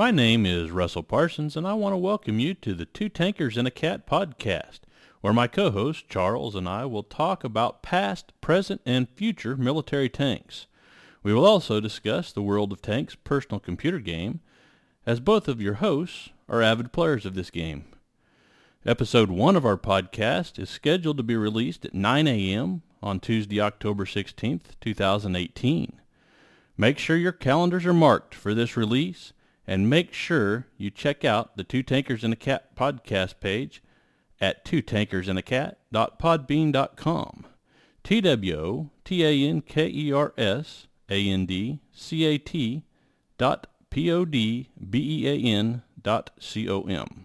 My name is Russell Parsons, and I want to welcome you to the Two Tankers and a Cat podcast, where my co-host Charles and I will talk about past, present, and future military tanks. We will also discuss the World of Tanks personal computer game, as both of your hosts are avid players of this game. Episode 1 of our podcast is scheduled to be released at 9 a.m. on Tuesday, October 16th, 2018. Make sure your calendars are marked for this release and make sure you check out the Two Tankers and a Cat podcast page at twotankersandAcat.podbean.com. T-W-O-T-A-N-K-E-R-S A-N-D-C-A-T dot P-O-D-B-E-A-N dot C-O-M.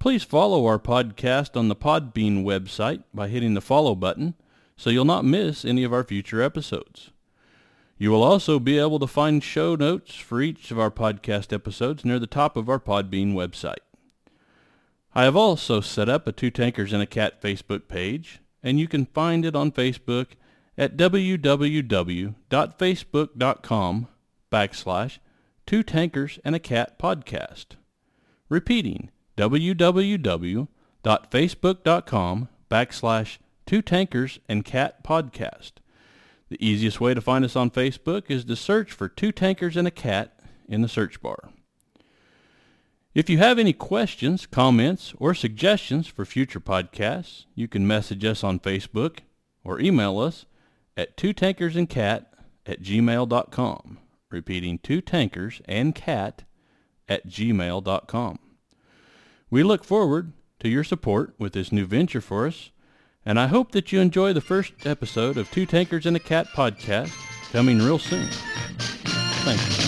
Please follow our podcast on the Podbean website by hitting the follow button so you'll not miss any of our future episodes. You will also be able to find show notes for each of our podcast episodes near the top of our Podbean website. I have also set up a Two Tankers and a Cat Facebook page, and you can find it on Facebook at www.facebook.com backslash Two Tankers and a Cat Podcast. Repeating, www.facebook.com backslash Two Tankers and Cat Podcast. The easiest way to find us on Facebook is to search for Two Tankers and a Cat in the search bar. If you have any questions, comments, or suggestions for future podcasts, you can message us on Facebook or email us at twotankersandcat at gmail.com. Repeating, two tankers and cat at gmail.com. We look forward to your support with this new venture for us, and I hope that you enjoy the first episode of Two Tankers and a Cat podcast coming real soon. Thank you.